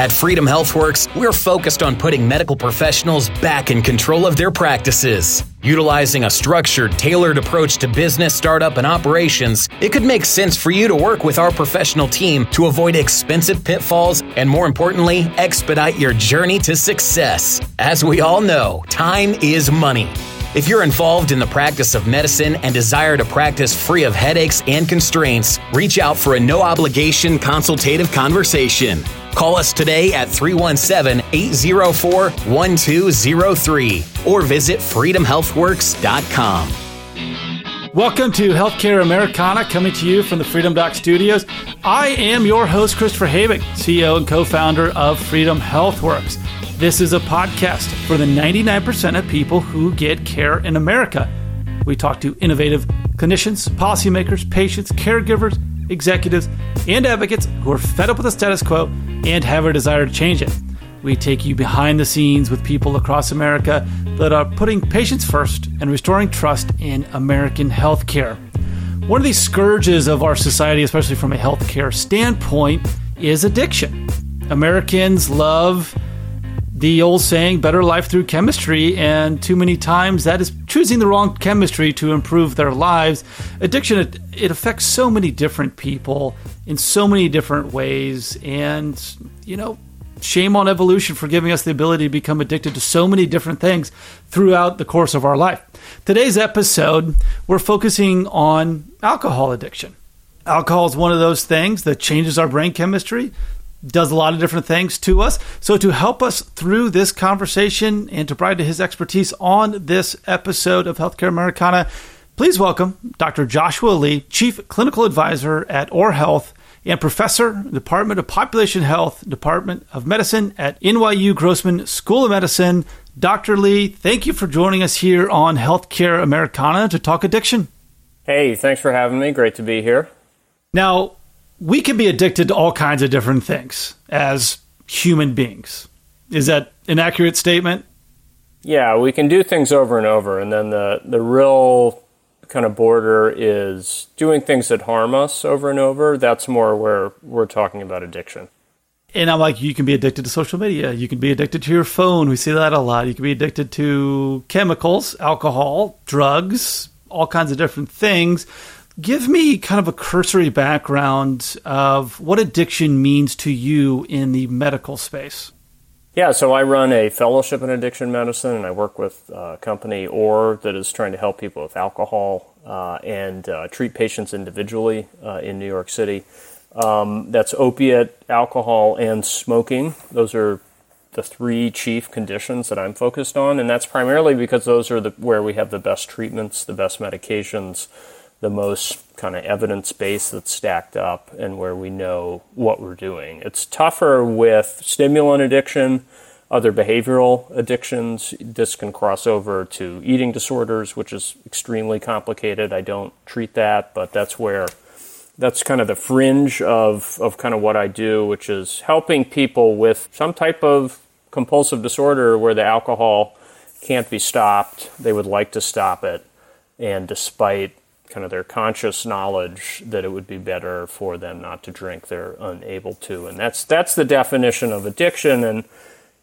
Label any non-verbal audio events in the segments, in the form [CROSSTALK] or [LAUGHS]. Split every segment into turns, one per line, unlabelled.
At Freedom HealthWorks, we're focused on putting medical professionals back in control of their practices. Utilizing a structured, tailored approach to business, startup, and operations, it could make sense for you to work with our professional team to avoid expensive pitfalls and, more importantly, expedite your journey to success. As we all know, time is money. If you're involved in the practice of medicine and desire to practice free of headaches and constraints, reach out for a no obligation consultative conversation. Call us today at 317 804 1203 or visit freedomhealthworks.com.
Welcome to Healthcare Americana, coming to you from the Freedom Doc Studios. I am your host, Christopher Habig, CEO and co founder of Freedom HealthWorks. This is a podcast for the 99% of people who get care in America. We talk to innovative clinicians, policymakers, patients, caregivers, executives, and advocates who are fed up with the status quo and have a desire to change it. We take you behind the scenes with people across America that are putting patients first and restoring trust in American healthcare. One of the scourges of our society, especially from a healthcare standpoint, is addiction. Americans love the old saying, better life through chemistry, and too many times that is choosing the wrong chemistry to improve their lives. Addiction, it, it, affects so many different people in so many different ways, and, you know, shame on evolution for giving us the ability to become addicted to so many different things throughout the course of our life. Today's episode, we're focusing on alcohol addiction. Alcohol is one of those things that changes our brain chemistry, does a lot of different things to us. So, to help us through this conversation and to provide his expertise on this episode of Healthcare Americana, please welcome Dr. Joshua Lee, Chief Clinical Advisor at Oar Health and Professor, Department of Population Health, Department of Medicine at NYU Grossman School of Medicine. Dr. Lee, thank you for joining us here on Healthcare Americana to talk addiction.
Hey, thanks for having me. Great to be here.
Now, we can be addicted to all kinds of different things as human beings. Is that an accurate statement?
Yeah, we can do things over and over, and then the the real kind of border is doing things that harm us over and over. That's more where we're talking about addiction.
And I'm like, you can be addicted to social media. You can be addicted to your phone. We see that a lot. You can be addicted to chemicals, alcohol, drugs, all kinds of different things give me kind of a cursory background of what addiction means to you in the medical space.
Yeah, so I run a fellowship in addiction medicine, and I work with a company Oar that is trying to help people with alcohol uh, and uh, treat patients individually uh, in New York City. Um, that's opiate, alcohol, and smoking. Those are the three chief conditions that I'm focused on, and that's primarily because those are the, where we have the best treatments, the best medications, the most kind of evidence base that's stacked up and where we know what we're doing. It's tougher with stimulant addiction, other behavioral addictions. This can cross over to eating disorders, which is extremely complicated. I don't treat that, but that's where that's kind of the fringe of, of kind of what I do, which is helping people with some type of compulsive disorder where the alcohol can't be stopped. They would like to stop it. And despite kind of their conscious knowledge that it would be better for them not to drink, they're unable to. And that's that's the definition of addiction and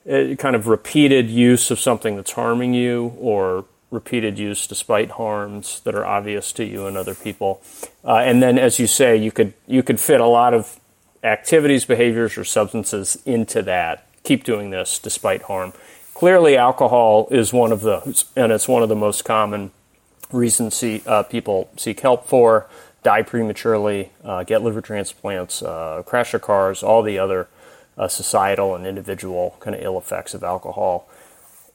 uh, kind of repeated use of something that's harming you or repeated use despite harms that are obvious to you and other people. Uh, and then as you say, you could you could fit a lot of activities, behaviors or substances into that. Keep doing this despite harm. Clearly alcohol is one of those and it's one of the most common reasons see, uh, people seek help for, die prematurely, uh, get liver transplants, uh, crash their cars, all the other uh, societal and individual kind of ill effects of alcohol.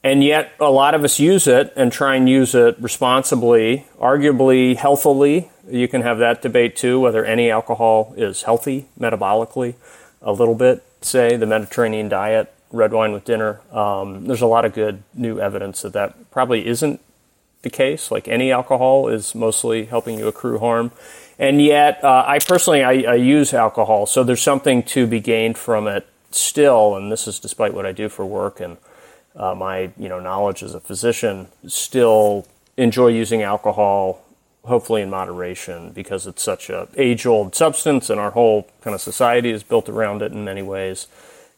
And yet, a lot of us use it and try and use it responsibly, arguably healthily. You can have that debate too, whether any alcohol is healthy metabolically, a little bit, say, the Mediterranean diet, red wine with dinner. Um, there's a lot of good new evidence that that probably isn't the case. Like any alcohol is mostly helping you accrue harm. And yet, uh, I personally, I, I, use alcohol, so there's something to be gained from it still. And this is despite what I do for work and uh, my, you know, knowledge as a physician. Still enjoy using alcohol, hopefully in moderation, because it's such a age-old substance, and our whole kind of society is built around it in many ways.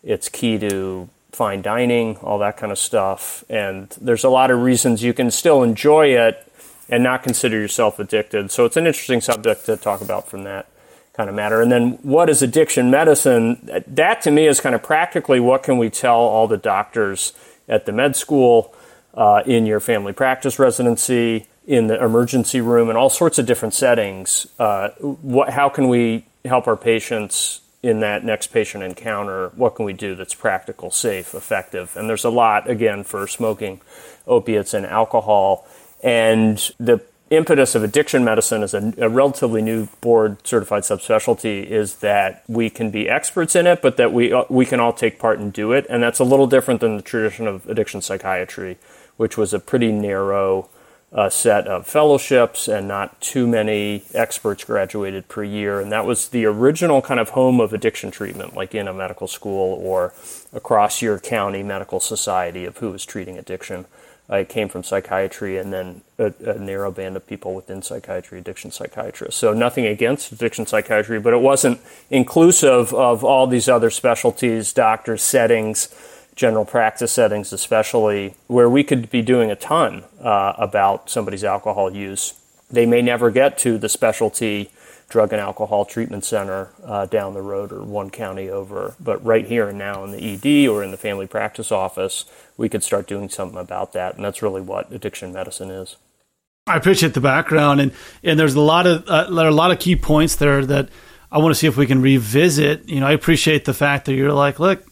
It's key to fine dining, all that kind of stuff. And there's a lot of reasons you can still enjoy it and not consider yourself addicted. So it's an interesting subject to talk about from that kind of matter. And then what is addiction medicine? That to me is kind of practically what can we tell all the doctors at the med school, uh, in your family practice residency, in the emergency room, in all sorts of different settings. Uh, what, how can we help our patients in that next patient encounter? What can we do that's practical, safe, effective? And there's a lot, again, for smoking, opiates, and alcohol. And the impetus of addiction medicine as a, a, relatively new board certified subspecialty is that we can be experts in it, but that we, uh, we can all take part and do it. And that's a little different than the tradition of addiction psychiatry, which was a pretty narrow uh, set of fellowships and not too many experts graduated per year. And that was the original kind of home of addiction treatment, like in a medical school or across your county medical society of who was treating addiction. I came from psychiatry and then a, a, narrow band of people within psychiatry, addiction psychiatrists. So nothing against addiction psychiatry, but it wasn't inclusive of all these other specialties, doctors, settings, general practice settings, especially where we could be doing a ton uh, about somebody's alcohol use. They may never get to the specialty drug and alcohol treatment center uh, down the road or one county over. But right here and now in the ED or in the family practice office, we could start doing something about that. And that's really what addiction medicine is.
I appreciate the background, and and there's a lot of uh, there are a lot of key points there that I want to see if we can revisit. You know, I appreciate the fact that you're like, look,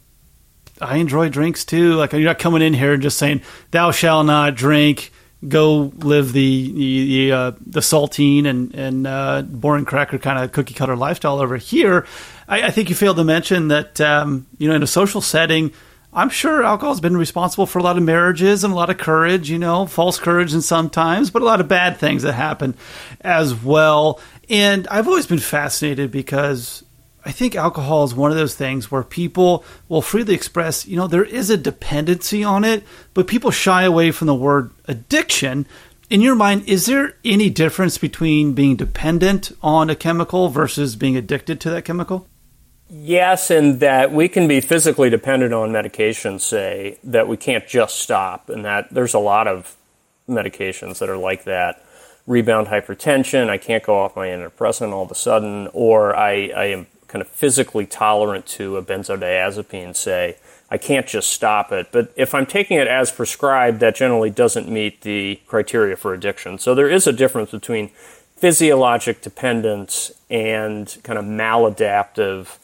I enjoy drinks too. Like you're not coming in here and just saying, "Thou shall not drink." go live the the uh, the saltine and and uh, boring cracker kind of cookie cutter lifestyle over here. I, I think you failed to mention that um, you know in a social setting. I'm sure alcohol's been responsible for a lot of marriages and a lot of courage, you know, false courage and sometimes, but a lot of bad things that happen as well. And I've always been fascinated because I think alcohol is one of those things where people will freely express, you know, there is a dependency on it, but people shy away from the word addiction. In your mind, is there any difference between being dependent on a chemical versus being addicted to that chemical?
Yes, in that we can be physically dependent on medication, say, that we can't just stop, and that there's a lot of medications that are like that. Rebound hypertension, I can't go off my antidepressant all of a sudden, or I, I am kind of physically tolerant to a benzodiazepine, say, I can't just stop it. But if I'm taking it as prescribed, that generally doesn't meet the criteria for addiction. So there is a difference between physiologic dependence and kind of maladaptive,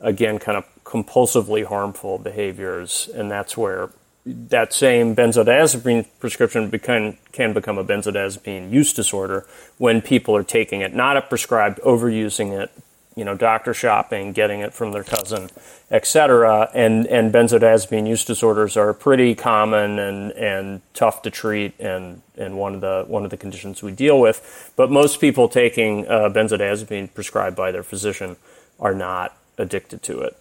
again, kind of compulsively harmful behaviors. And that's where that same benzodiazepine prescription become, can become a benzodiazepine use disorder when people are taking it, not a prescribed overusing it, you know, doctor shopping, getting it from their cousin, etc. And and benzodiazepine use disorders are pretty common and, and tough to treat, and, and one of the one of the conditions we deal with. But most people taking uh, benzodiazepine prescribed by their physician are not addicted to it.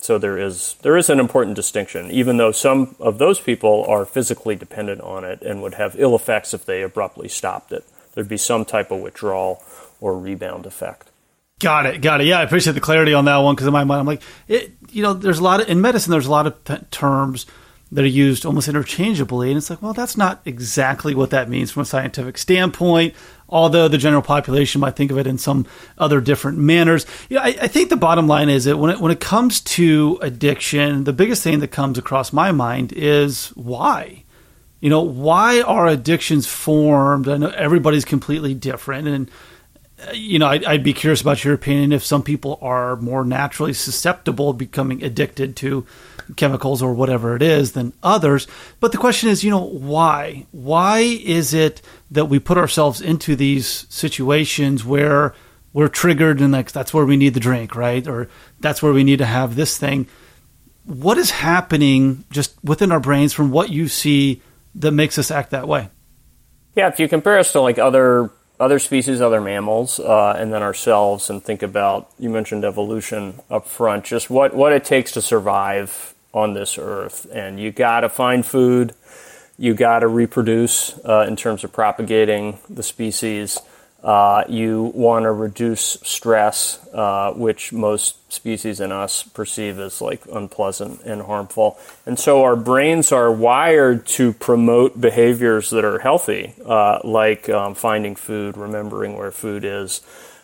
So there is there is an important distinction, even though some of those people are physically dependent on it and would have ill effects if they abruptly stopped it. There'd be some type of withdrawal or rebound effect.
Got it. Got it. Yeah, I appreciate the clarity on that one because in my mind, I'm like, it, you know, there's a lot of, in medicine, there's a lot of terms that are used almost interchangeably. And it's like, well, that's not exactly what that means from a scientific standpoint, although the general population might think of it in some other different manners. You know, I, I think the bottom line is that when it, when it comes to addiction, the biggest thing that comes across my mind is why? You know, why are addictions formed? I know everybody's completely different. And, you know, I'd, I'd, be curious about your opinion if some people are more naturally susceptible to becoming addicted to chemicals or whatever it is than others. But the question is, you know, why? Why is it that we put ourselves into these situations where we're triggered and like that's where we need the drink, right? Or that's where we need to have this thing. What is happening just within our brains from what you see that makes us act that way?
Yeah, if you compare us to like other other species, other mammals, uh, and then ourselves, and think about you mentioned evolution up front, just what, what it takes to survive on this earth. And you got to find food, you got to reproduce uh, in terms of propagating the species. Uh, you want to reduce stress, uh, which most species in us perceive as like unpleasant and harmful. And so our brains are wired to promote behaviors that are healthy, uh, like um, finding food, remembering where food is,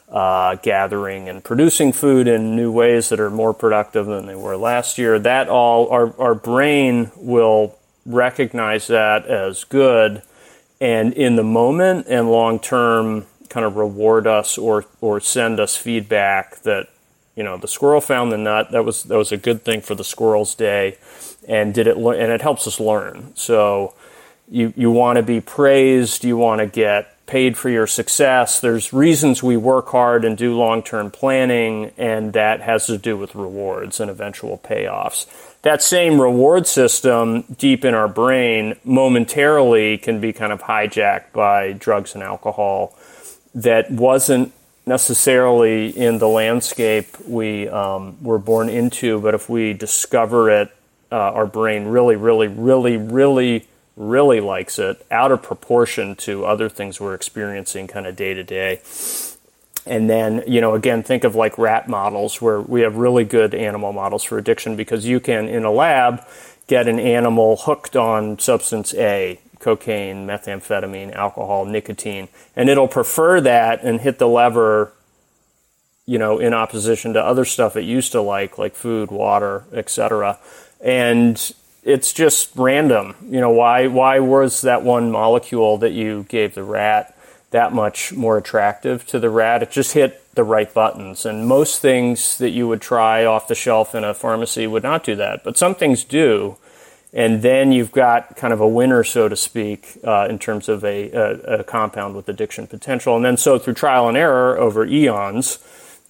uh, gathering and producing food in new ways that are more productive than they were last year. That all, our, our brain will recognize that as good. And in the moment and long term, kind of reward us or or send us feedback that you know the squirrel found the nut. That was that was a good thing for the squirrel's day and did it and it helps us learn. So you you want to be praised you want to get paid for your success. There's reasons we work hard and do long-term planning and that has to do with rewards and eventual payoffs. That same reward system deep in our brain momentarily can be kind of hijacked by drugs and alcohol that wasn't necessarily in the landscape we um, were born into, but if we discover it, uh, our brain really, really, really, really, really likes it out of proportion to other things we're experiencing kind of day to day. And then, you know, again, think of like rat models where we have really good animal models for addiction because you can, in a lab, get an animal hooked on substance A cocaine, methamphetamine, alcohol, nicotine, and it'll prefer that and hit the lever, you know, in opposition to other stuff it used to like, like food, water, etc. And it's just random. You know, why why was that one molecule that you gave the rat that much more attractive to the rat? It just hit the right buttons. And most things that you would try off the shelf in a pharmacy would not do that. But some things do and then you've got kind of a winner, so to speak, uh, in terms of a, a, a, compound with addiction potential. And then so through trial and error over eons,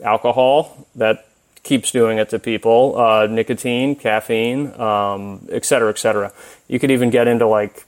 alcohol that keeps doing it to people, uh, nicotine, caffeine, um, et cetera, et cetera. You could even get into like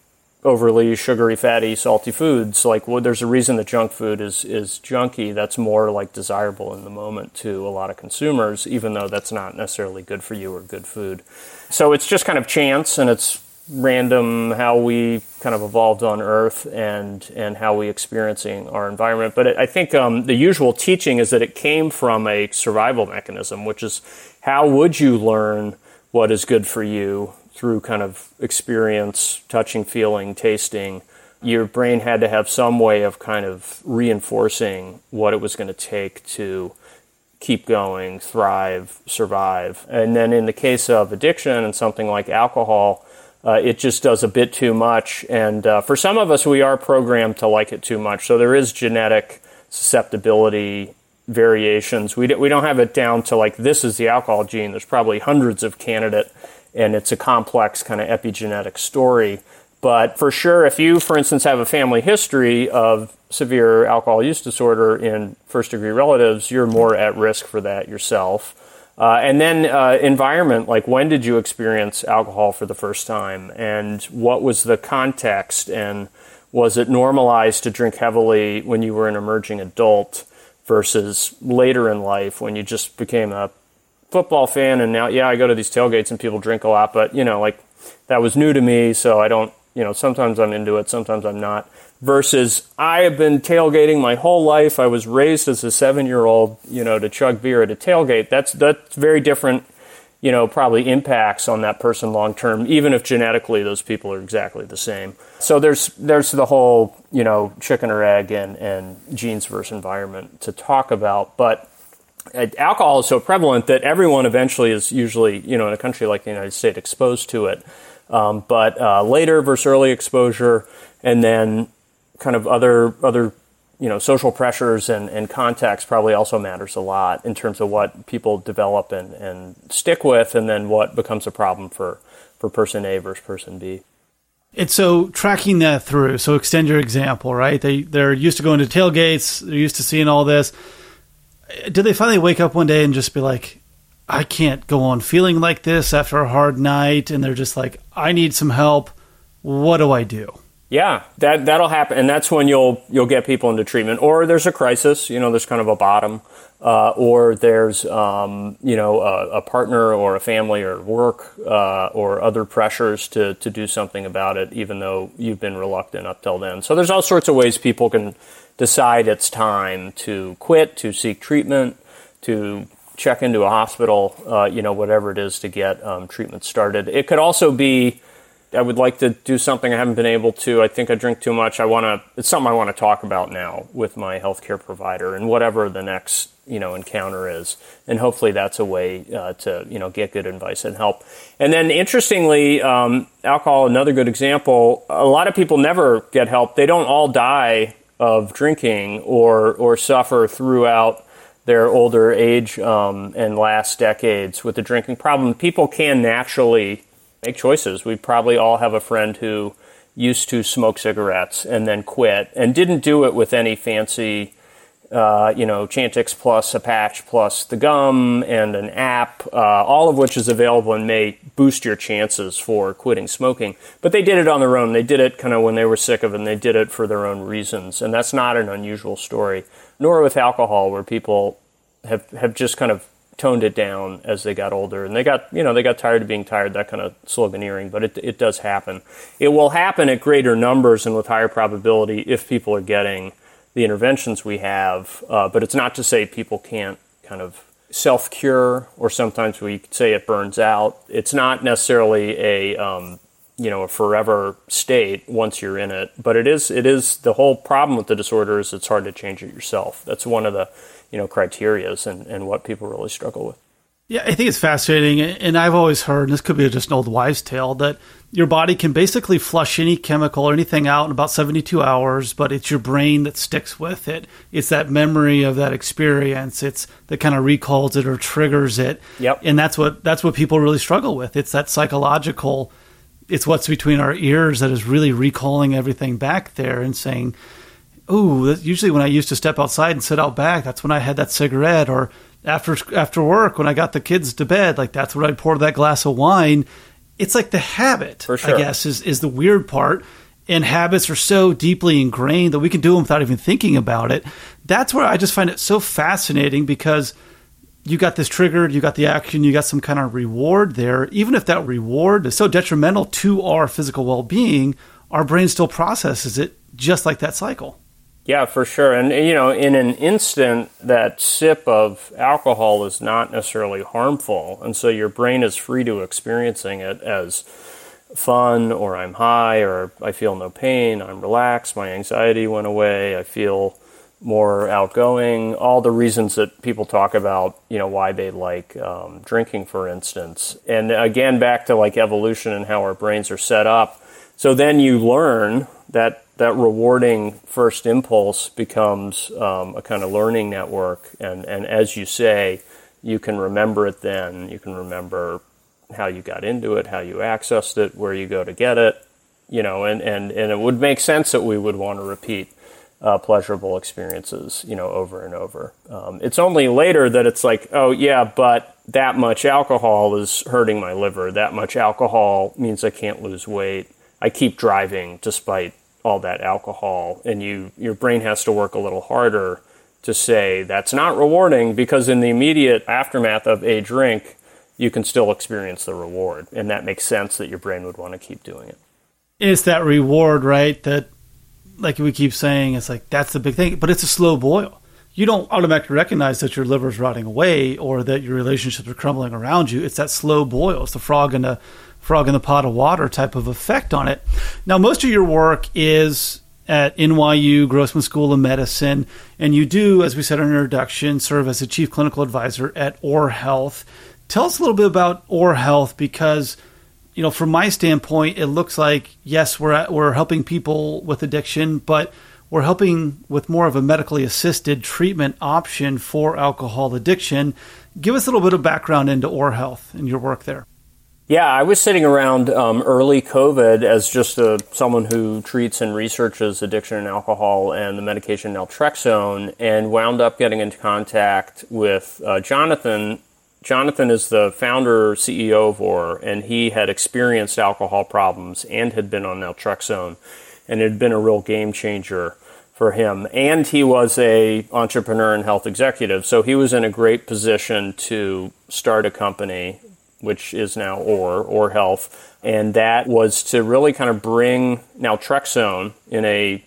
overly sugary, fatty, salty foods. Like, well, there's a reason that junk food is is junky. That's more like desirable in the moment to a lot of consumers, even though that's not necessarily good for you or good food. So it's just kind of chance, and it's random how we kind of evolved on Earth and and how we experiencing our environment. But it, I think um, the usual teaching is that it came from a survival mechanism, which is how would you learn what is good for you through kind of experience, touching, feeling, tasting, your brain had to have some way of kind of reinforcing what it was going to take to keep going, thrive, survive. And then in the case of addiction and something like alcohol, uh, it just does a bit too much. And uh, for some of us, we are programmed to like it too much. So there is genetic susceptibility variations. We, d- we don't have it down to like this is the alcohol gene. There's probably hundreds of candidate and it's a complex kind of epigenetic story. But for sure, if you, for instance, have a family history of severe alcohol use disorder in first degree relatives, you're more at risk for that yourself. Uh, and then uh, environment, like when did you experience alcohol for the first time? And what was the context? And was it normalized to drink heavily when you were an emerging adult versus later in life when you just became a football fan, and now yeah, I go to these tailgates and people drink a lot, but you know, like that was new to me, so I don't. You know, sometimes I'm into it, sometimes I'm not. Versus, I have been tailgating my whole life. I was raised as a seven-year-old, you know, to chug beer at a tailgate. That's that's very different you know, probably impacts on that person long term, even if genetically those people are exactly the same. So there's there's the whole, you know, chicken or egg and, and genes versus environment to talk about. But alcohol is so prevalent that everyone eventually is usually, you know, in a country like the United States, exposed to it. Um, but uh, later versus early exposure, and then kind of other other you know social pressures and, and context probably also matters a lot in terms of what people develop and, and stick with, and then what becomes a problem for for person A versus person B.
It's so tracking that through. So extend your example, right? They they're used to going to tailgates. They're used to seeing all this did they finally wake up one day and just be like, I can't go on feeling like this after a hard night, and they're just like, I need some help. What do I do?
Yeah, that that'll happen, and that's when you'll you'll get people into treatment, or there's a crisis. You know, there's kind of a bottom. Uh, or there's um, you know a, a, partner or a family or work uh, or other pressures to to do something about it, even though you've been reluctant up till then. So there's all sorts of ways people can decide it's time to quit, to seek treatment, to check into a hospital, uh, you know, whatever it is to get um, treatment started. It could also be I would like to do something I haven't been able to. I think I drink too much. I want to. It's something I want to talk about now with my healthcare provider and whatever the next you know encounter is, and hopefully that's a way uh, to you know get good advice and help. And then interestingly, um, alcohol another good example. A lot of people never get help. They don't all die of drinking or or suffer throughout their older age um, and last decades with the drinking problem. People can naturally make choices. We probably all have a friend who used to smoke cigarettes and then quit and didn't do it with any fancy, uh, you know, Chantix plus a patch plus the gum and an app, uh, all of which is available and may boost your chances for quitting smoking. But they did it on their own. They did it kind of when they were sick of it and they did it for their own reasons. And that's not an unusual story, nor with alcohol where people have, have just kind of toned it down as they got older. And they got you know they got tired of being tired that kind of sloganeering but it, it does happen. It will happen at greater numbers and with higher probability if people are getting the interventions we have. Uh, but it's not to say people can't kind of self cure or sometimes we say it burns out. It's not necessarily a um, you know a forever state once you're in it but it is it is the whole problem with the disorder is it's hard to change it yourself. That's one of the you know criterias and, and what people really struggle with.
Yeah, I think it's fascinating, and I've always heard, and this could be just an old wives' tale, that your body can basically flush any chemical or anything out in about 72 hours, but it's your brain that sticks with it. It's that memory of that experience. It's that kind of recalls it or triggers it.
Yep.
And that's what that's what people really struggle with. It's that psychological. It's what's between our ears that is really recalling everything back there and saying, oh, usually when I used to step outside and sit out back, that's when I had that cigarette, or after after work when I got the kids to bed, like that's when I'd pour that glass of wine. It's like the habit,
sure. I
guess, is is the weird part. And habits are so deeply ingrained that we can do them without even thinking about it. That's where I just find it so fascinating because you got this triggered, you got the action, you got some kind of reward there. Even if that reward is so detrimental to our physical well being, our brain still processes it just like that cycle.
Yeah, for sure. And, you know, in an instant, that sip of alcohol is not necessarily harmful. And so your brain is free to experiencing it as fun, or I'm high, or I feel no pain, I'm relaxed, my anxiety went away, I feel more outgoing, all the reasons that people talk about, you know, why they like um, drinking, for instance. And again, back to like evolution and how our brains are set up. So then you learn that that rewarding first impulse becomes um, a kind of learning network. And, and as you say, you can remember it then. You can remember how you got into it, how you accessed it, where you go to get it, you know, and, and, and it would make sense that we would want to repeat uh, pleasurable experiences, you know, over and over. Um, it's only later that it's like, oh, yeah, but that much alcohol is hurting my liver. That much alcohol means I can't lose weight. I keep driving despite all that alcohol and you your brain has to work a little harder to say that's not rewarding because in the immediate aftermath of a drink you can still experience the reward and that makes sense that your brain would want to keep doing it.
It's that reward right that like we keep saying it's like that's the big thing but it's a slow boil. You don't automatically recognize that your liver's rotting away or that your relationships are crumbling around you. It's that slow boil. It's the frog in the frog in the pot of water type of effect on it. Now, most of your work is at NYU Grossman School of Medicine, and you do, as we said in introduction, serve as a chief clinical advisor at Oar Health. Tell us a little bit about Oar Health because, you know, from my standpoint, it looks like yes, we're at, we're helping people with addiction, but we're helping with more of a medically assisted treatment option for alcohol addiction. Give us a little bit of background into Oar Health and your work there.
Yeah, I was sitting around um, early COVID as just a, someone who treats and researches addiction and alcohol and the medication naltrexone, and wound up getting into contact with uh, Jonathan. Jonathan is the founder CEO of Oar, and he had experienced alcohol problems and had been on naltrexone, and it had been a real game changer for him. And he was a entrepreneur and health executive, so he was in a great position to start a company, which is now Oar Oar Health, and that was to really kind of bring naltrexone in a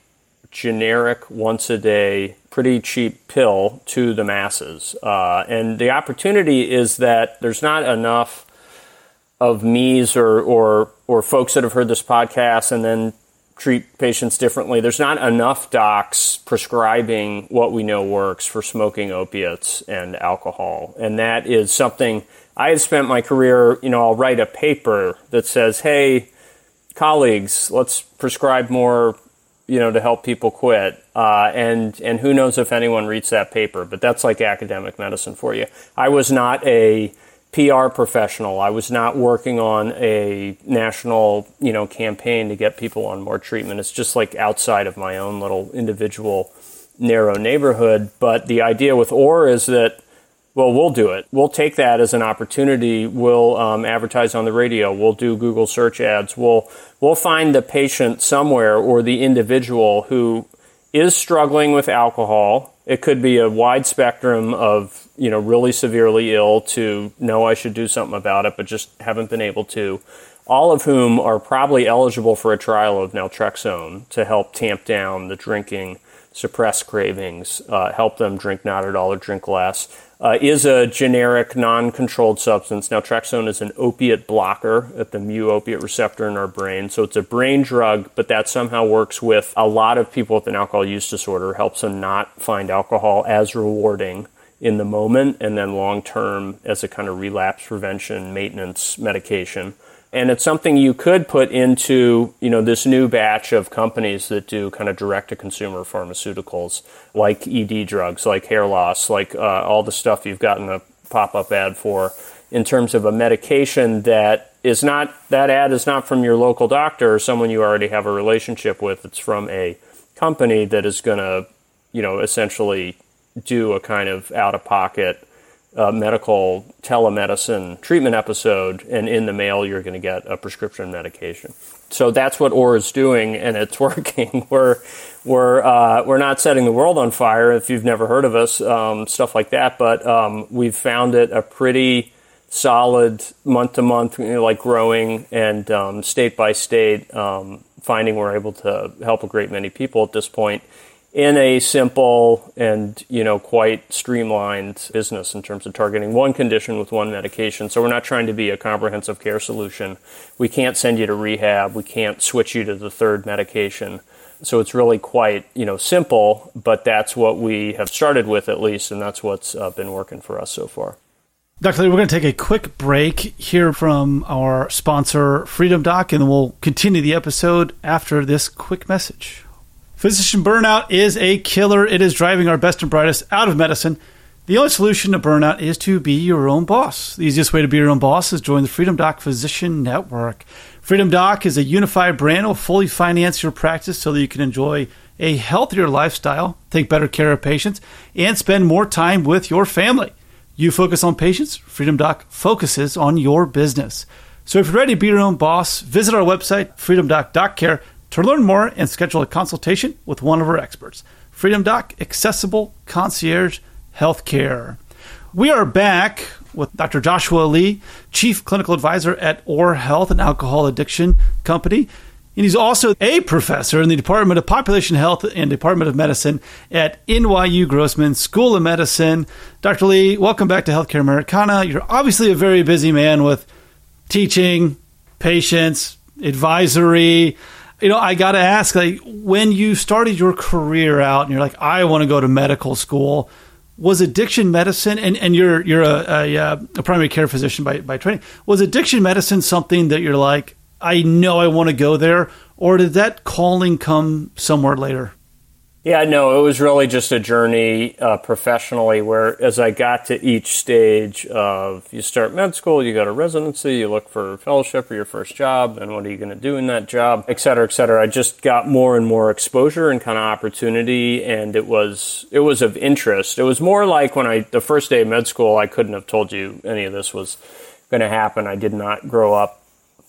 generic once a day pretty cheap pill to the masses. Uh, and the opportunity is that there's not enough of me's or, or, or folks that have heard this podcast and then treat patients differently. There's not enough docs prescribing what we know works for smoking opiates and alcohol. And that is something I have spent my career, you know, I'll write a paper that says, hey, colleagues, let's prescribe more, you know, to help people quit. Uh, and, and who knows if anyone reads that paper, but that's like academic medicine for you. I was not a PR professional. I was not working on a national, you know, campaign to get people on more treatment. It's just like outside of my own little individual narrow neighborhood. But the idea with Oar is that, well, we'll do it. We'll take that as an opportunity. We'll um, advertise on the radio. We'll do Google search ads. We'll we'll find the patient somewhere or the individual who is struggling with alcohol it could be a wide spectrum of, you know, really severely ill to know I should do something about it, but just haven't been able to. All of whom are probably eligible for a trial of naltrexone to help tamp down the drinking, suppress cravings, uh, help them drink not at all or drink less uh, is a generic non-controlled substance. Naltrexone is an opiate blocker at the mu opiate receptor in our brain. So it's a brain drug, but that somehow works with a lot of people with an alcohol use disorder, helps them not find alcohol as rewarding in the moment and then long term as a kind of relapse prevention maintenance medication. And it's something you could put into you know this new batch of companies that do kind of direct to consumer pharmaceuticals like ed drugs like hair loss like uh, all the stuff you've gotten a pop-up ad for in terms of a medication that is not that ad is not from your local doctor or someone you already have a relationship with. It's from a company that is going to you know essentially do a kind of out of pocket uh, medical telemedicine treatment episode, and in the mail you're going to get a prescription medication. So that's what Oar is doing, and it's [LAUGHS] working. we're we're uh, we're not setting the world on fire. If you've never heard of us, um, stuff like that, but um, we've found it a pretty solid month to month, like growing and um, state by state, um, finding we're able to help a great many people at this point in a simple and you know quite streamlined business in terms of targeting one condition with one medication. So we're not trying to be a comprehensive care solution. We can't send you to rehab. We can't switch you to the third medication. So it's really quite you know simple but that's what we have started with at least and that's what's uh, been working for us so far.
Dr. Lee, we're going to take a quick break here from our sponsor, Freedom Doc, and we'll continue the episode after this quick message. Physician burnout is a killer. It is driving our best and brightest out of medicine. The only solution to burnout is to be your own boss. The easiest way to be your own boss is join the Freedom Doc Physician Network. Freedom Doc is a unified brand that will fully finance your practice so that you can enjoy a healthier lifestyle, take better care of patients, and spend more time with your family. You focus on patients, Freedom Doc focuses on your business. So if you're ready to be your own boss, visit our website, freedomdoc.care to learn more and schedule a consultation with one of our experts, Freedom Doc Accessible Concierge Healthcare. We are back with Dr. Joshua Lee, Chief Clinical Advisor at Oar Health, an alcohol addiction company. And he's also a professor in the Department of Population Health and Department of Medicine at NYU Grossman School of Medicine. Dr. Lee, welcome back to Healthcare Americana. You're obviously a very busy man with teaching, patients, advisory, you know, I got to ask, like, when you started your career out and you're like, I want to go to medical school, was addiction medicine, and, and you're you're a, a, uh, a primary care physician by, by training, was addiction medicine something that you're like, I know I want to go there, or did that calling come somewhere later?
Yeah, no, it was really just a journey uh, professionally where as I got to each stage of you start med school, you go to residency, you look for fellowship or your first job, and what are you going to do in that job, et cetera, et cetera. I just got more and more exposure and kind of opportunity, and it was it was of interest. It was more like when I the first day of med school, I couldn't have told you any of this was going to happen. I did not grow up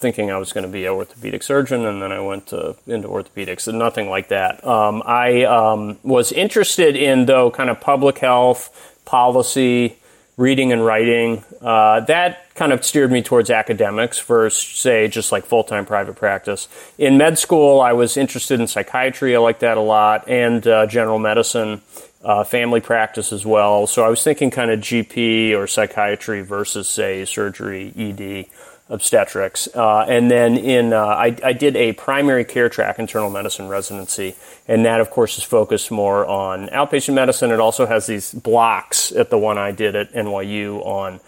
thinking I was going to be an orthopedic surgeon, and then I went to, into orthopedics, and nothing like that. Um, I um, was interested in, though, kind of public health, policy, reading and writing. Uh, that kind of steered me towards academics for, say, just like full time private practice. In med school, I was interested in psychiatry. I liked that a lot, and uh, general medicine, uh, family practice as well. So I was thinking kind of GP or psychiatry versus, say, surgery, ED obstetrics. Uh, and then in, uh, I, I, did a primary care track internal medicine residency. And that, of course, is focused more on outpatient medicine. It also has these blocks at the one I did at NYU on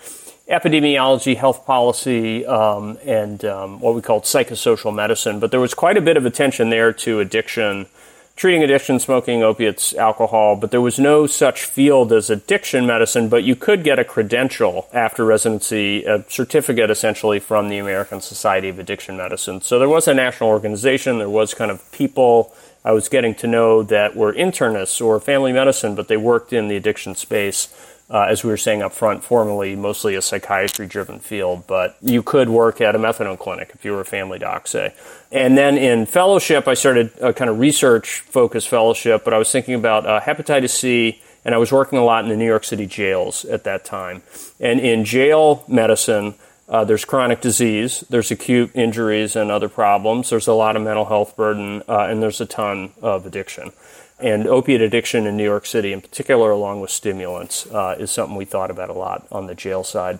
epidemiology, health policy, um, and um, what we called psychosocial medicine. But there was quite a bit of attention there to addiction treating addiction, smoking, opiates, alcohol, but there was no such field as addiction medicine, but you could get a credential after residency, a certificate essentially from the American Society of Addiction Medicine. So there was a national organization, there was kind of people I was getting to know that were internists or family medicine, but they worked in the addiction space uh, as we were saying up front, formerly mostly a psychiatry driven field, but you could work at a methadone clinic if you were a family doc, say. And then in fellowship, I started a kind of research focused fellowship, but I was thinking about uh, hepatitis C, and I was working a lot in the New York City jails at that time. And in jail medicine, uh, there's chronic disease, there's acute injuries and other problems, there's a lot of mental health burden, uh, and there's a ton of addiction and opiate addiction in New York City, in particular, along with stimulants, uh, is something we thought about a lot on the jail side.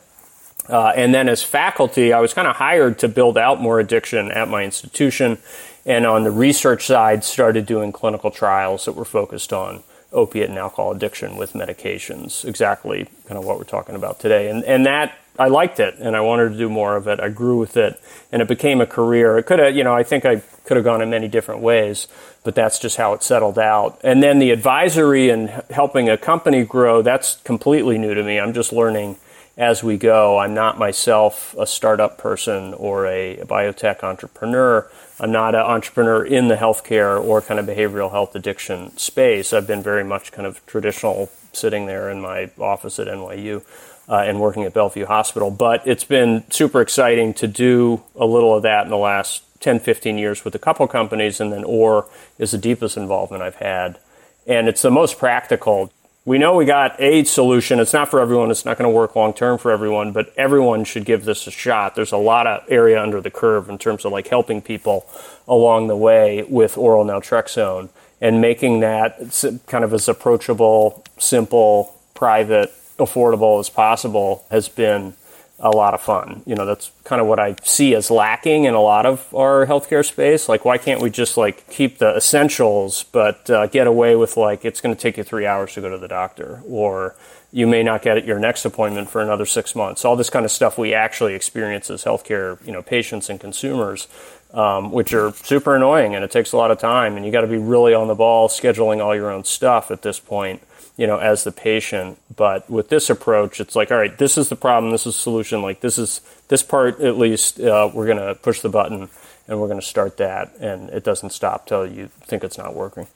Uh, and then as faculty, I was kind of hired to build out more addiction at my institution. And on the research side, started doing clinical trials that were focused on opiate and alcohol addiction with medications, exactly kind of what we're talking about today. And, and that, I liked it and I wanted to do more of it. I grew with it and it became a career. It could have, you know, I think I could have gone in many different ways, but that's just how it settled out. And then the advisory and helping a company grow, that's completely new to me. I'm just learning as we go. I'm not myself a startup person or a, biotech entrepreneur. I'm not an entrepreneur in the healthcare or kind of behavioral health addiction space. I've been very much kind of traditional sitting there in my office at NYU. Uh, and working at Bellevue Hospital. But it's been super exciting to do a little of that in the last 10, 15 years with a couple companies, and then Oar is the deepest involvement I've had. And it's the most practical. We know we got a solution. It's not for everyone. It's not going to work long term for everyone, but everyone should give this a shot. There's a lot of area under the curve in terms of like helping people along the way with oral naltrexone and making that kind of as approachable, simple, private, affordable as possible has been a lot of fun. You know, that's kind of what I see as lacking in a lot of our healthcare space. Like, why can't we just like keep the essentials, but uh, get away with like it's going to take you three hours to go to the doctor, or you may not get your next appointment for another six months. All this kind of stuff we actually experience as healthcare, you know, patients and consumers. Um, which are super annoying and it takes a lot of time and you got to be really on the ball scheduling all your own stuff at this point you know, as the patient. But with this approach, it's like, all right, this is the problem, this is the solution. Like this is this part at least, uh, we're going to push the button and we're going to start that, and it doesn't stop till you think it's not working.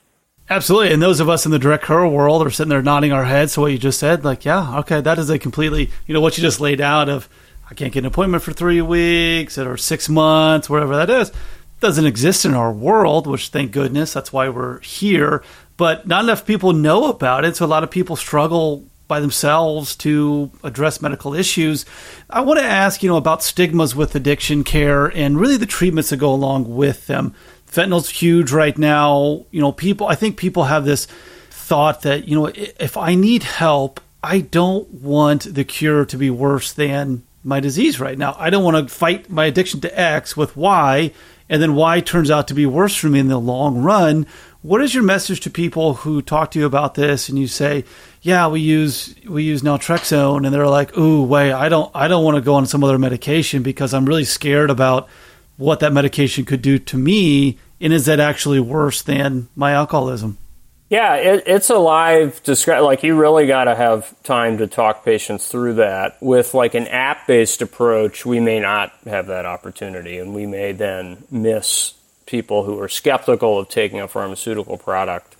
Absolutely. And those of us in the direct care world are sitting there nodding our heads to what you just said. Like, yeah, okay, that is a completely, you know, what you just laid out of, I can't get an appointment for three weeks or six months, whatever that is, doesn't exist in our world, which thank goodness, that's why we're here but not enough people know about it. So a lot of people struggle by themselves to address medical issues. I want to ask, you know, about stigmas with addiction care and really the treatments that go along with them. Fentanyl's huge right now. You know, people, I think people have this thought that, you know, if I need help, I don't want the cure to be worse than my disease right now. I don't want to fight my addiction to X with Y, and then Y turns out to be worse for me in the long run what is your message to people who talk to you about this and you say, "Yeah, we use we use naltrexone," and they're like, "Ooh, wait, I don't I don't want to go on some other medication because I'm really scared about what that medication could do to me, and is that actually worse than my alcoholism?"
Yeah, it, it's a live describe. Like you really got to have time to talk patients through that. With like an app-based approach, we may not have that opportunity, and we may then miss people who are skeptical of taking a pharmaceutical product,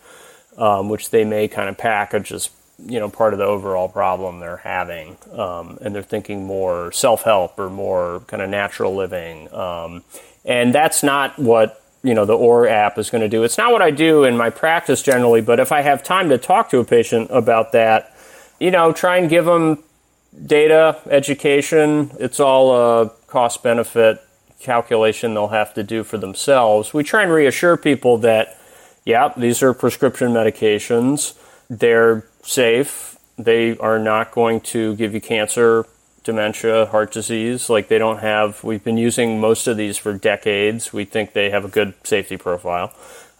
um, which they may kind of package as you know part of the overall problem they're having, um, and they're thinking more self help or more kind of natural living, um, and that's not what you know the Oar app is going to do. It's not what I do in my practice generally, but if I have time to talk to a patient about that, you know, try and give them data, education. It's all a cost benefit calculation they'll have to do for themselves. We try and reassure people that, yeah, these are prescription medications. They're safe. They are not going to give you cancer, dementia, heart disease. Like they don't have, we've been using most of these for decades. We think they have a good safety profile.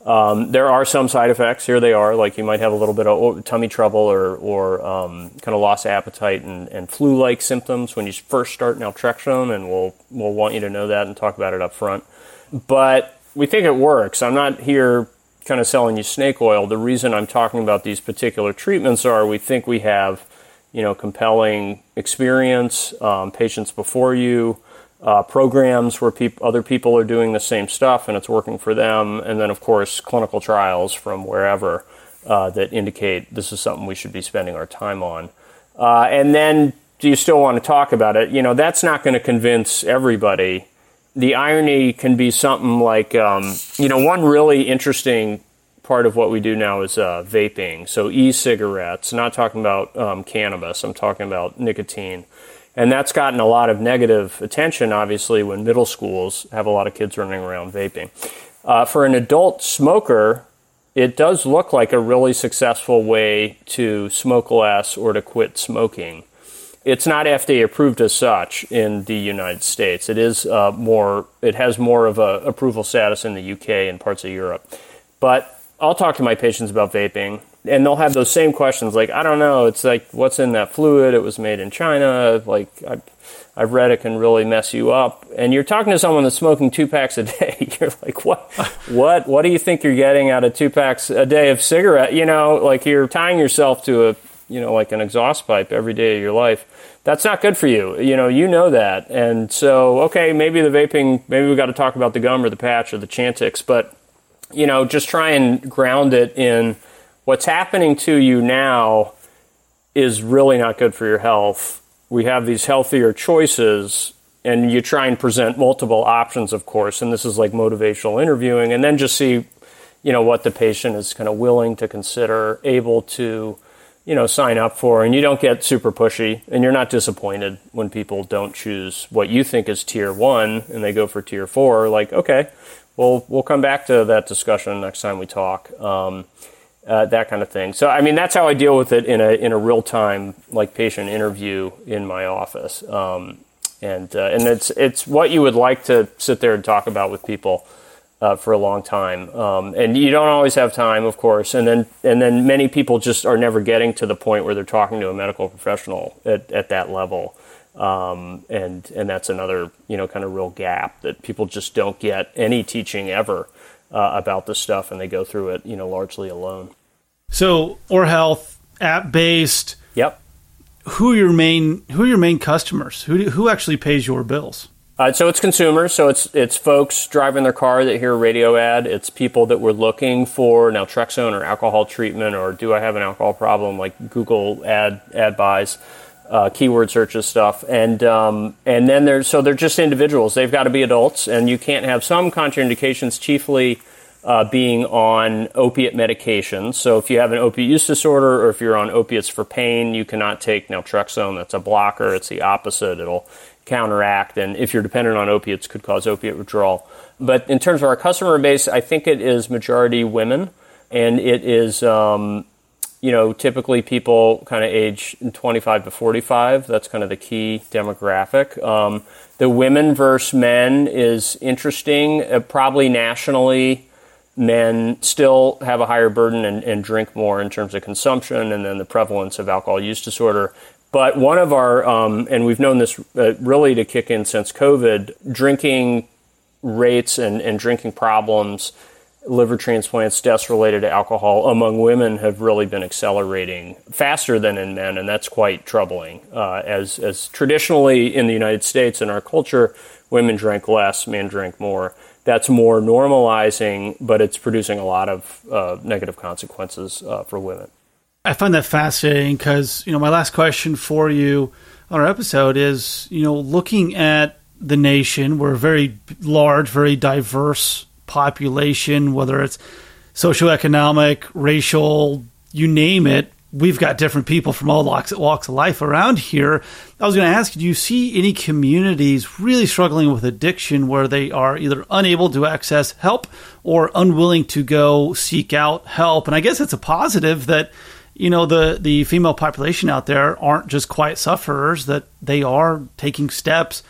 Um, there are some side effects. Here they are. Like you might have a little bit of tummy trouble or, or um, kind of loss of appetite and, and flu-like symptoms when you first start naltrexone, and we'll we'll want you to know that and talk about it up front. But we think it works. I'm not here kind of selling you snake oil. The reason I'm talking about these particular treatments are we think we have, you know, compelling experience, um, patients before you uh, programs where peop- other people are doing the same stuff and it's working for them, and then of course clinical trials from wherever uh, that indicate this is something we should be spending our time on. Uh, and then, do you still want to talk about it? You know, that's not going to convince everybody. The irony can be something like, um, you know, one really interesting part of what we do now is uh, vaping. So e-cigarettes. Not talking about um, cannabis. I'm talking about nicotine. And that's gotten a lot of negative attention, obviously, when middle schools have a lot of kids running around vaping. Uh, for an adult smoker, it does look like a really successful way to smoke less or to quit smoking. It's not FDA approved as such in the United States. It is uh, more. It has more of a approval status in the UK and parts of Europe. But I'll talk to my patients about vaping and they'll have those same questions like i don't know it's like what's in that fluid? It was made in china like I, i've read it can really mess you up. And you're talking to someone that's smoking two packs a day [LAUGHS] you're like what what what do you think you're getting out of two packs a day of cigarette? You know like you're tying yourself to a you know like an exhaust pipe every day of your life. That's not good for you you know you know that. And so okay maybe the vaping maybe we got to talk about the gum or the patch or the chantix but you know just try and ground it in what's happening to you now is really not good for your health. We have these healthier choices, and you try and present multiple options, of course, and this is like motivational interviewing, and then just see, you know, what the patient is kind of willing to consider, able to, you know, sign up for, and you don't get super pushy, and you're not disappointed when people don't choose what you think is tier one and they go for tier four. Like, okay, well, we'll come back to that discussion next time we talk. Um, uh, that kind of thing. So, I mean, that's how I deal with it in a in a real time like patient interview in my office. Um, and uh, and it's it's what you would like to sit there and talk about with people uh, for a long time. Um, and you don't always have time, of course. And then and then many people just are never getting to the point where they're talking to a medical professional at, at that level. Um, and and that's another you know kind of real gap that people just don't get any teaching ever uh, about this stuff, and they go through it, you know, largely alone.
So, Oar Health app based.
Yep.
Who are your main Who are your main customers? Who who actually pays your bills?
Uh, so it's consumers. So it's it's folks driving their car that hear a radio ad. It's people that were looking for naltrexone or alcohol treatment, or do I have an alcohol problem? Like Google ad ad buys uh, keyword searches stuff, and um, and then there's so they're just individuals. They've got to be adults, and you can't have some contraindications, chiefly uh, being on opiate medications. So if you have an opiate use disorder, or if you're on opiates for pain, you cannot take naltrexone. That's a blocker. It's the opposite. It'll counteract, and if you're dependent on opiates, could cause opiate withdrawal. But in terms of our customer base, I think it is majority women, and it is. Um, you know, typically people kind of age 25 to 45. That's kind of the key demographic. Um, the women versus men is interesting. Uh, probably nationally, men still have a higher burden and, and, drink more in terms of consumption and then the prevalence of alcohol use disorder. But one of our, um, and we've known this uh, really to kick in since COVID, drinking rates and, and drinking problems liver transplants, deaths related to alcohol among women have really been accelerating faster than in men, and that's quite troubling. Uh, as, as traditionally in the United States in our culture, women drink less, men drink more. That's more normalizing, but it's producing a lot of uh, negative consequences uh, for women.
I find that fascinating because, you know, my last question for you on our episode is, you know, looking at the nation, we're a very large, very diverse population, whether it's socioeconomic, racial, you name it. We've got different people from all walks, walks of life around here. I was going to ask, do you see any communities really struggling with addiction where they are either unable to access help or unwilling to go seek out help? And I guess it's a positive that you know the the female population out there aren't just quiet sufferers; that they are taking steps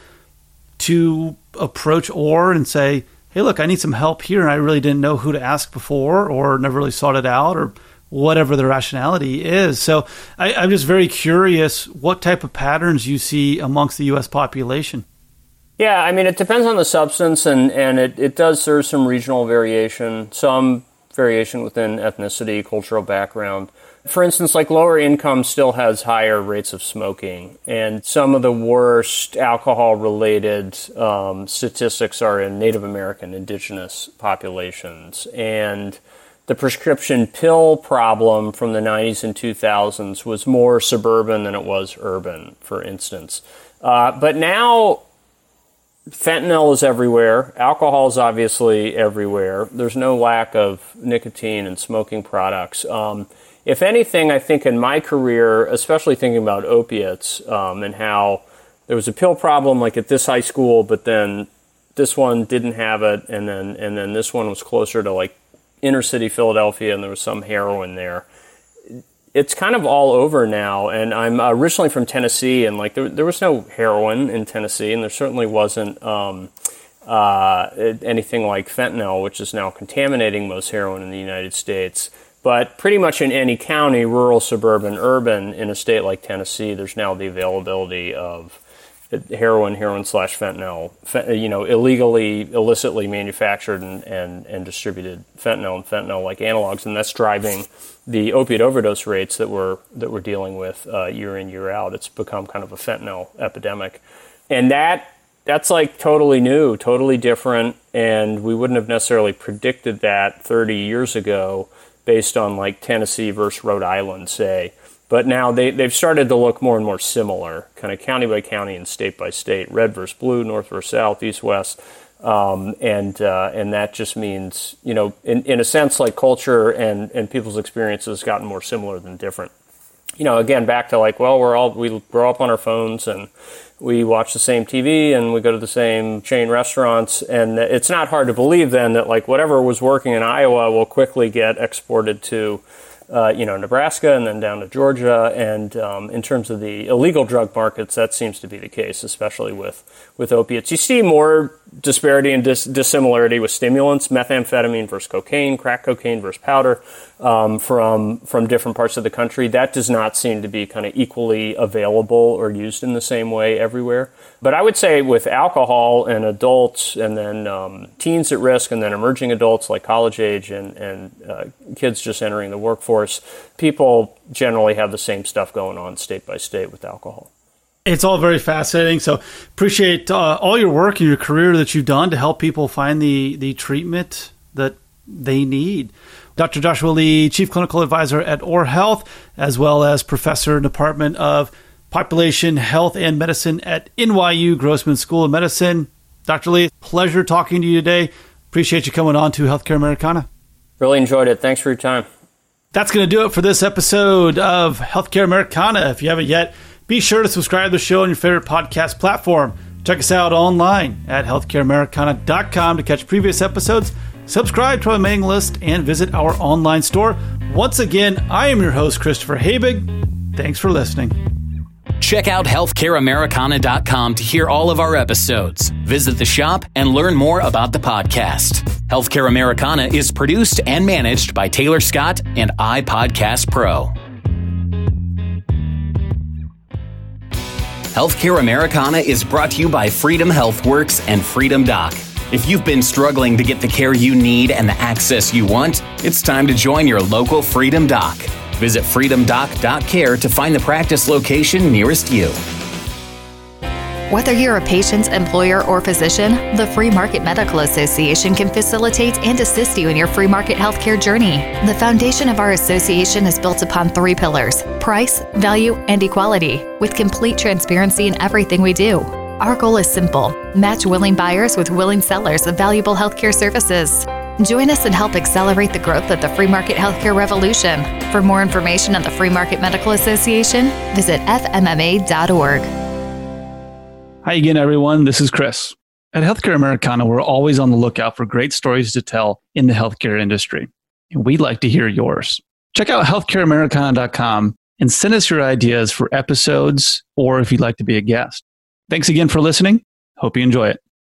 to approach or and say, "Hey, look, I need some help here, and I really didn't know who to ask before, or never really sought it out, or." whatever the rationality is. So I, I'm just very curious what type of patterns you see amongst the U.S. population.
Yeah, I mean, it depends on the substance, and, and it, it does serve some regional variation, some variation within ethnicity, cultural background for instance, like lower income still has higher rates of smoking, and some of the worst alcohol related um, statistics are in Native American indigenous populations. And the prescription pill problem from the 90s and 2000s was more suburban than it was urban, for instance. Uh, but now fentanyl is everywhere. Alcohol is obviously everywhere. There's no lack of nicotine and smoking products. Um, if anything, I think in my career, especially thinking about opiates um, and how there was a pill problem like at this high school, but then this one didn't have it, and then and then this one was closer to like inner city Philadelphia, and there was some heroin there. It's kind of all over now, and I'm originally from Tennessee, and like there, there was no heroin in Tennessee, and there certainly wasn't um, uh, anything like fentanyl, which is now contaminating most heroin in the United States. But pretty much in any county, rural, suburban, urban, in a state like Tennessee, there's now the availability of heroin, heroin slash fentanyl, you know, illegally, illicitly manufactured and, and, and distributed fentanyl and fentanyl like analogs, and that's driving the opiate overdose rates that we're that we're dealing with uh, year in year out. It's become kind of a fentanyl epidemic, and that that's like totally new, totally different, and we wouldn't have necessarily predicted that 30 years ago based on like Tennessee versus Rhode Island, say. But now they, they've started to look more and more similar, kind of county by county and state by state, red versus blue, north versus south, east west. Um, and uh, and that just means, you know, in, in a sense, like culture and, and people's experiences gotten more similar than different. You know, again, back to like, well, we're all we grow up on our phones and we watch the same TV and we go to the same chain restaurants. And it's not hard to believe then that like whatever was working in Iowa will quickly get exported to, uh, you know, Nebraska and then down to Georgia. And um, in terms of the illegal drug markets, that seems to be the case, especially with, with opiates. You see more disparity and dis- dissimilarity with stimulants, methamphetamine versus cocaine, crack cocaine versus powder um, from from different parts of the country. That does not seem to be kind of equally available or used in the same way everywhere. But I would say with alcohol and adults, and then um, teens at risk, and then emerging adults like college age and and uh, kids just entering the workforce, people generally have the same stuff going on state by state with alcohol.
It's all very fascinating. So appreciate uh, all your work and your career that you've done to help people find the the treatment that they need. Dr. Joshua Lee, Chief Clinical Advisor at Oar Health, as well as Professor in Department of Population Health and Medicine at NYU Grossman School of Medicine. Dr. Lee, pleasure talking to you today. Appreciate you coming on to Healthcare Americana.
Really enjoyed it. Thanks for your time.
That's going to do it for this episode of Healthcare Americana. If you haven't yet, be sure to subscribe to the show on your favorite podcast platform. Check us out online at healthcareamericana.com to catch previous episodes subscribe to our mailing list, and visit our online store. Once again, I am your host, Christopher Habig. Thanks for listening.
Check out healthcareamericana.com to hear all of our episodes. Visit the shop and learn more about the podcast. Healthcare Americana is produced and managed by Taylor Scott and iPodcast Pro. Healthcare Americana is brought to you by Freedom HealthWorks and Freedom Doc. If you've been struggling to get the care you need and the access you want, it's time to join your local Freedom Doc. Visit freedomdoc.care to find the practice location nearest you.
Whether you're a patient, employer, or physician, the Free Market Medical Association can facilitate and assist you in your free market healthcare journey. The foundation of our association is built upon three pillars price, value, and equality, with complete transparency in everything we do. Our goal is simple match willing buyers with willing sellers of valuable healthcare services. Join us and help accelerate the growth of the free market healthcare revolution. For more information on the Free Market Medical Association, visit fmma.org.
Hi again, everyone. This is Chris. At Healthcare Americana, we're always on the lookout for great stories to tell in the healthcare industry. And we'd like to hear yours. Check out healthcareamericana.com and send us your ideas for episodes or if you'd like to be a guest. Thanks again for listening. Hope you enjoy it.